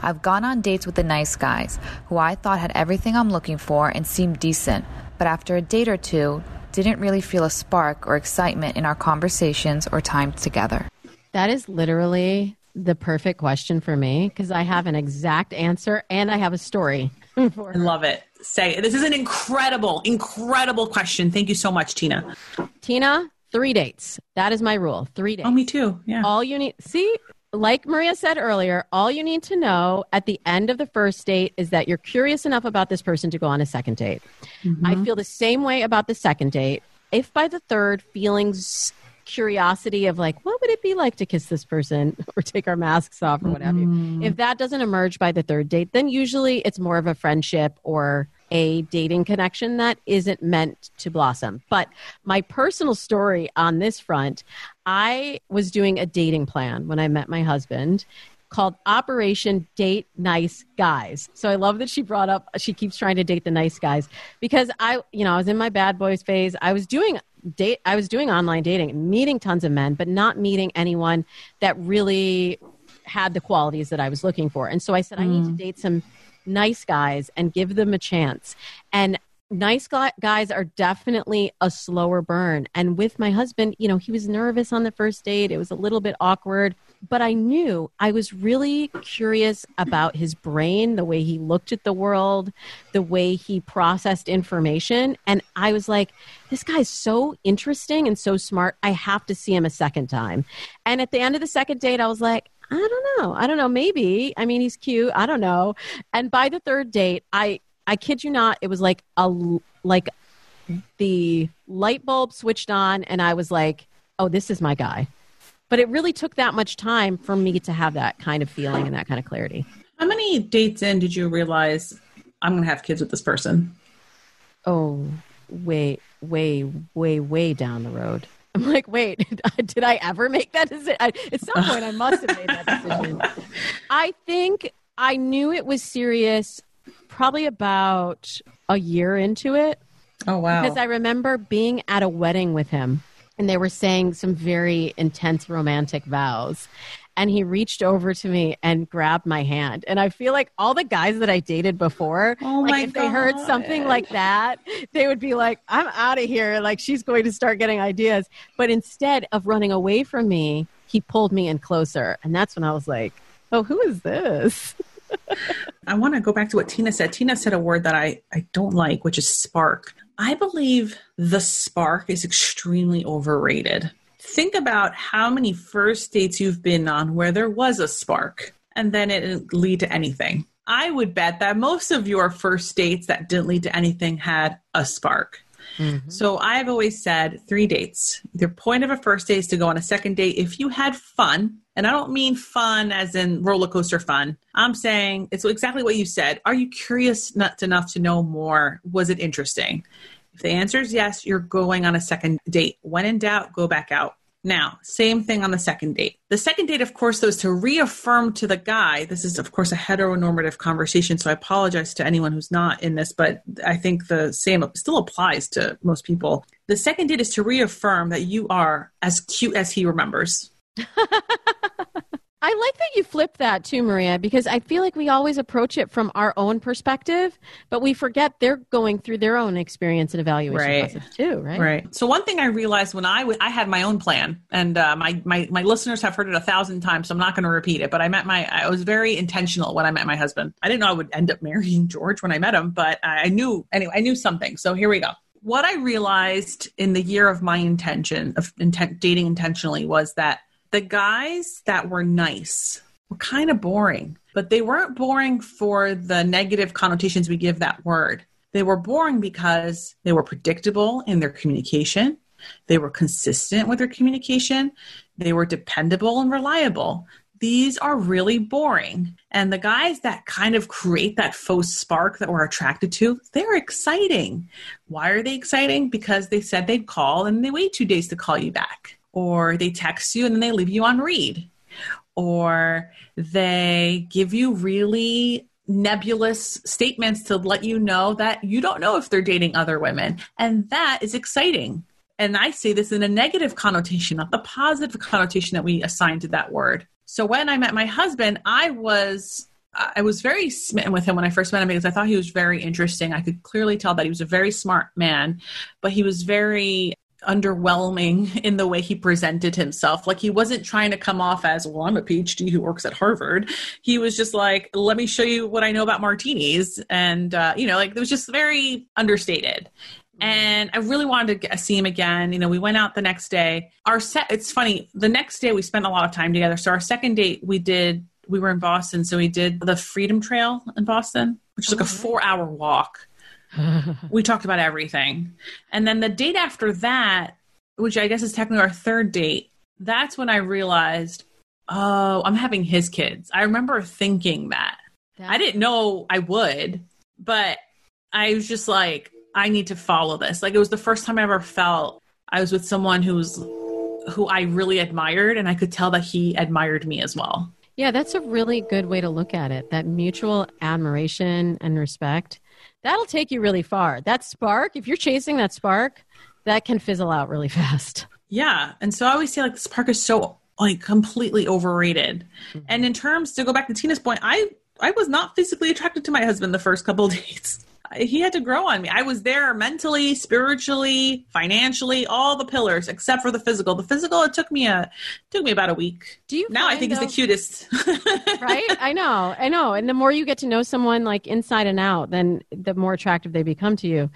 I've gone on dates with the nice guys who I thought had everything I'm looking for and seemed decent, but after a date or two, didn't really feel a spark or excitement in our conversations or time together. that is literally the perfect question for me because i have an exact answer and i have a story for I love it. Say this is an incredible, incredible question. Thank you so much, Tina. tina three dates that is my rule three dates Oh, me too. Yeah. all you need see like maria said earlier all you need to know at the end of the first date is that you're curious enough about this person to go on a second date. I mm-hmm. feel the same way about the second date. If by the third feelings curiosity of like what would it be like to kiss this person or take our masks off or what have you mm-hmm. if that doesn't emerge by the third date then usually it's more of a friendship or a dating connection that isn't meant to blossom. But my personal story on this front I was doing a dating plan when I met my husband called Operation Date Nice Guys. So I love that she brought up she keeps trying to date the nice guys because I you know I was in my bad boys phase. I was doing date I was doing online dating, meeting tons of men but not meeting anyone that really had the qualities that I was looking for. And so I said I need to mm. date some nice guys and give them a chance. And nice guys are definitely a slower burn. And with my husband, you know, he was nervous on the first date. It was a little bit awkward, but I knew I was really curious about his brain, the way he looked at the world, the way he processed information. And I was like, this guy's so interesting and so smart. I have to see him a second time. And at the end of the second date, I was like, I don't know. I don't know. Maybe. I mean, he's cute. I don't know. And by the third date, I I kid you not, it was like a like the light bulb switched on, and I was like, oh, this is my guy. But it really took that much time for me to have that kind of feeling and that kind of clarity. How many dates in did you realize I'm going to have kids with this person? Oh, way, way, way, way down the road. I'm like, wait, did I ever make that decision? I, at some point, I must have made that decision. I think I knew it was serious probably about a year into it Oh wow. because I remember being at a wedding with him and they were saying some very intense romantic vows and he reached over to me and grabbed my hand. And I feel like all the guys that I dated before, Oh like my if they heard something like that, they would be like, I'm out of here. Like she's going to start getting ideas. But instead of running away from me, he pulled me in closer. And that's when I was like, oh, who is this? I want to go back to what Tina said. Tina said a word that I, I don't like, which is spark. I believe the spark is extremely overrated. Think about how many first dates you've been on where there was a spark and then it didn't lead to anything. I would bet that most of your first dates that didn't lead to anything had a spark. Mm-hmm. So I've always said three dates. The point of a first date is to go on a second date if you had fun. And I don't mean fun as in roller coaster fun. I'm saying it's exactly what you said. Are you curious enough to know more? Was it interesting? If the answer is yes, you're going on a second date. When in doubt, go back out. Now, same thing on the second date. The second date, of course, though, is to reaffirm to the guy. This is, of course, a heteronormative conversation, so I apologize to anyone who's not in this, but I think the same still applies to most people. The second date is to reaffirm that you are as cute as he remembers. I like that you flipped that too, Maria, because I feel like we always approach it from our own perspective, but we forget they're going through their own experience and evaluation Right. process too, right? Right. So one thing I realized when I w- I had my own plan, and uh, my my my listeners have heard it a thousand times, so I'm not going to repeat it. But I met my I was very intentional when I met my husband. I didn't know I would end up marrying George when I met him, but I I knew anyway. I knew something. So here we go. What I realized in the year of my intention of intent dating intentionally was that the guys that were nice were kind of boring, but they weren't boring for the negative connotations we give that word. They were boring because they were predictable in their communication. They were consistent with their communication. They were dependable and reliable. These are really boring. And the guys that kind of create that faux spark that we're attracted to, they're exciting. Why are they exciting? Because they said they'd call and they wait two days to call you back. Or they text you and then they leave you on read or they give you really nebulous statements to let you know that you don't know if they're dating other women. And that is exciting. And I say this in a negative connotation, not the positive connotation that we assign to that word. So when I met my husband, I was I was very smitten with him when I first met him because I thought he was very interesting. I could clearly tell that he was a very smart man, but he was very underwhelming in the way he presented himself. Like he wasn't trying to come off as, well, I'm a PhD who works at Harvard. He was just like, let me show you what I know about martinis. And, uh, you know, like it was just very understated. And I really wanted to see him again. You know, we went out the next day. Our set, it's funny, the next day we spent a lot of time together. So our second date, we did, we were in Boston. So we did the Freedom Trail in Boston, which is like a four hour walk we talked about everything. And then the date after that, which I guess is technically our third date, that's when I realized, oh, I'm having his kids. I remember thinking that. I didn't know I would, but I was just like, I need to follow this. Like it was the first time I ever felt I was with someone who was who I really admired and I could tell that he admired me as well. Yeah, that's a really good way to look at it. That mutual admiration and respect. That'll take you really far. That spark, if you're chasing that spark, that can fizzle out really fast. Yeah. And so I always say like the spark is so like completely overrated. Mm-hmm. And in terms to go back to Tina's point, I I was not physically attracted to my husband the first couple of dates. He had to grow on me. I was there mentally, spiritually, financially, all the pillars except for the physical. The physical it took me a took me about a week. Do you now I think he's the cutest. right? I know, I know. And the more you get to know someone like inside and out, then the more attractive they become to you.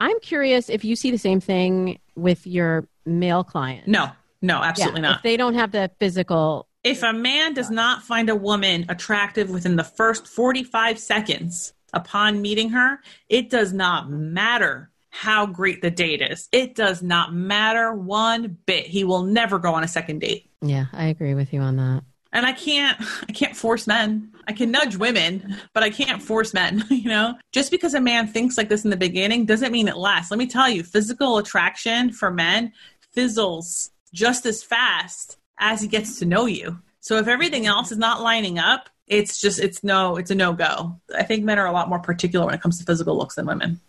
I'm curious if you see the same thing with your male client. no, no, absolutely Yeah, not. If they don't have the physical, If a man does not find a woman attractive within the first 45 seconds upon meeting her, it does not matter how great the date is. It does not matter one bit. He will never go on a second date. yeah, I agree with you on that. And I can't I can't force men. I can nudge women, but I can't force men, you know? Just because a man thinks like this in the beginning doesn't mean it lasts. Let me tell you, physical attraction for men fizzles just as fast as he gets to know you. So if everything else is not lining up, it's just it's no it's a no go. I think men are a lot more particular when it comes to physical looks than women.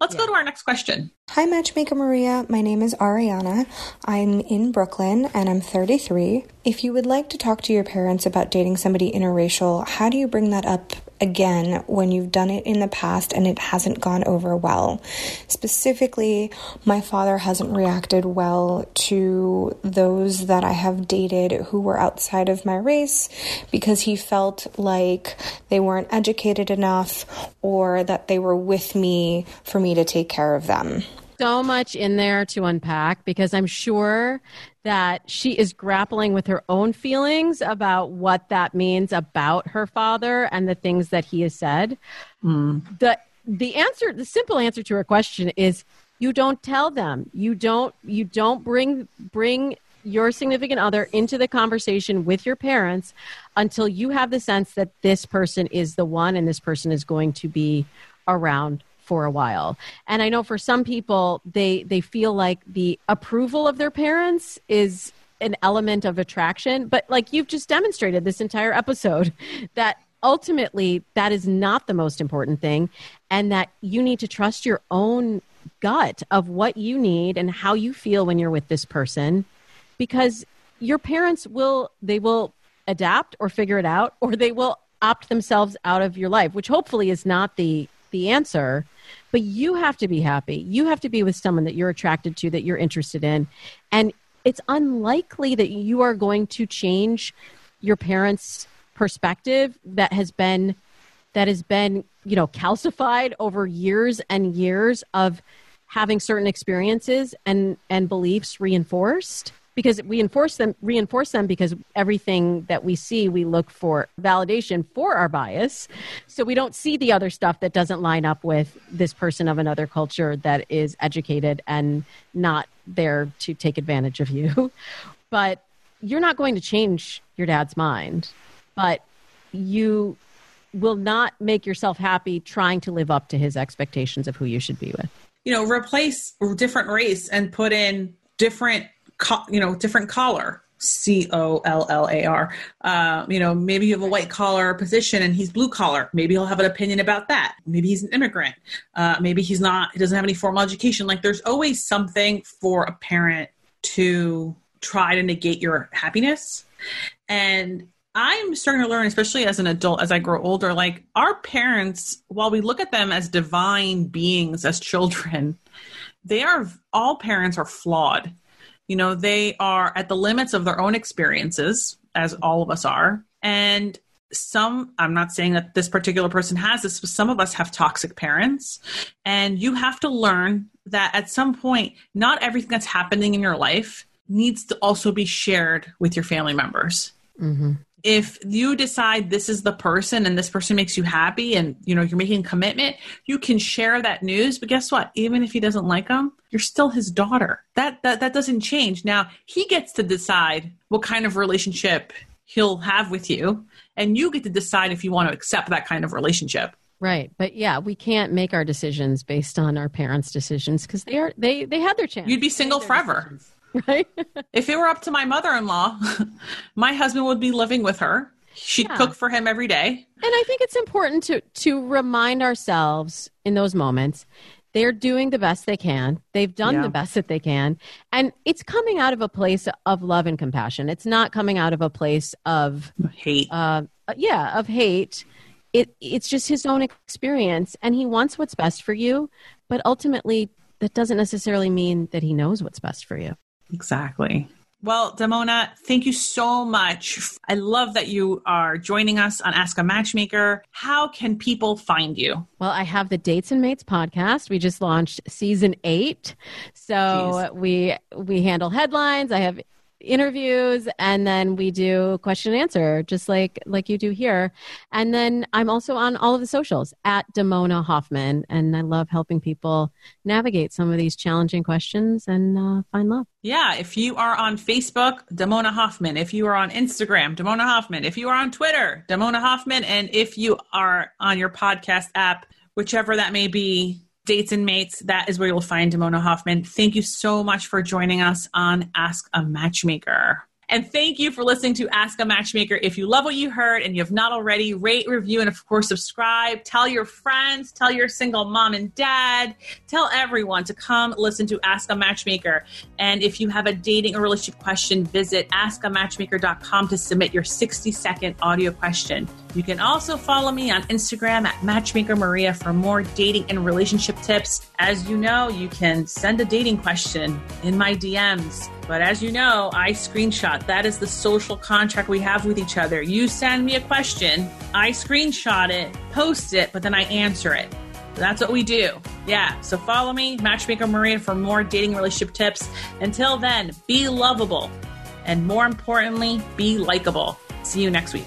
Let's go to our next question. Hi, Matchmaker Maria. My name is Ariana. I'm in Brooklyn and I'm 33. If you would like to talk to your parents about dating somebody interracial, how do you bring that up again when you've done it in the past and it hasn't gone over well? Specifically, my father hasn't reacted well to those that I have dated who were outside of my race because he felt like they weren't educated enough or that they were with me for me to take care of them so much in there to unpack because I'm sure that she is grappling with her own feelings about what that means about her father and the things that he has said. Mm. The the answer, the simple answer to her question is you don't tell them. You don't you don't bring bring your significant other into the conversation with your parents until you have the sense that this person is the one and this person is going to be around for a while. And I know for some people they they feel like the approval of their parents is an element of attraction, but like you've just demonstrated this entire episode that ultimately that is not the most important thing and that you need to trust your own gut of what you need and how you feel when you're with this person because your parents will they will adapt or figure it out or they will opt themselves out of your life which hopefully is not the the answer but you have to be happy. You have to be with someone that you're attracted to, that you're interested in. And it's unlikely that you are going to change your parents' perspective that has been that has been, you know, calcified over years and years of having certain experiences and and beliefs reinforced because we enforce them reinforce them because everything that we see we look for validation for our bias. So we don't see the other stuff that doesn't line up with this person of another culture that is educated and not there to take advantage of you. But you're not going to change your dad's mind. But you will not make yourself happy trying to live up to his expectations of who you should be with. You know replace different race and put in different co- you know, different collar. C O L L A R. Uh, you know, maybe you have a white collar position and he's blue collar. Maybe he'll have an opinion about that. Maybe he's an immigrant. Uh, maybe he's not, he doesn't have any formal education. Like there's always something for a parent to try to negate your happiness. And I'm starting to learn, especially as an adult, as I grow older, like our parents, while we look at them as divine beings, as children, they are, all parents are flawed you know, they are at the limits of their own experiences, as all of us are. And some, I'm not saying that this particular person has this, but some of us have toxic parents. And you have to learn that at some point, not everything that's happening in your life needs to also be shared with your family members. Mm-hmm if you decide this is the person and this person makes you happy and you know you're making a commitment you can share that news but guess what even if he doesn't like them you're still his daughter that that, that doesn't change now he gets to decide what kind of relationship he'll have with you and you get to decide if you want to accept that kind of relationship Right. But yeah, we can't make our decisions based on our parents' decisions because they are they they had their chance. You'd be single forever. Decisions. right? if it were up to my mother in law, my husband would be living with her. She'd yeah. cook for him every day. And I think it's important to to remind ourselves in those moments they're doing the best they can. They've done yeah. the best that they can. And it's coming out of a place of love and compassion. It's not coming out of a place of hate. Uh, yeah, of hate. It it's just his own experience and he wants what's best for you, but ultimately that doesn't necessarily mean that he knows what's best for you. Exactly. Well, Damona, thank you so much. I love that you are joining us on Ask a Matchmaker. How can people find you? Well, I have the Dates and Mates podcast. We just launched season eight. So Jeez. we we handle headlines. I have interviews and then we do question and answer just like like you do here. And then i'm also on all of the socials at damona hoffman and i love helping people navigate some of these challenging questions and uh, find love. Yeah if you are on facebook damona hoffman. If you are on instagram damona hoffman. If you are on twitter damona hoffman. And if you are on your podcast app whichever that may be Dates and Mates, that is where you'll find Damona Hoffman. Thank you so much for joining us on Ask a Matchmaker. And thank you for listening to Ask a Matchmaker. If you love what you heard and you have not already, rate, review, and of course, subscribe. Tell your friends, tell your single mom and dad, tell everyone to come listen to Ask a Matchmaker. And if you have a dating or relationship question, visit askamatchmaker.com to submit your 60 second audio question. You can also follow me on Instagram at Matchmaker Maria for more dating and relationship tips. As you know, you can send a dating question in my DMs. But as you know, I screenshot. That is the social contract we have with each other. You send me a question, I screenshot it, post it, but then I answer it. That's what we do. Yeah. So follow me, Matchmaker Maria, for more dating relationship tips. Until then, be lovable. And more importantly, be likable. See you next week.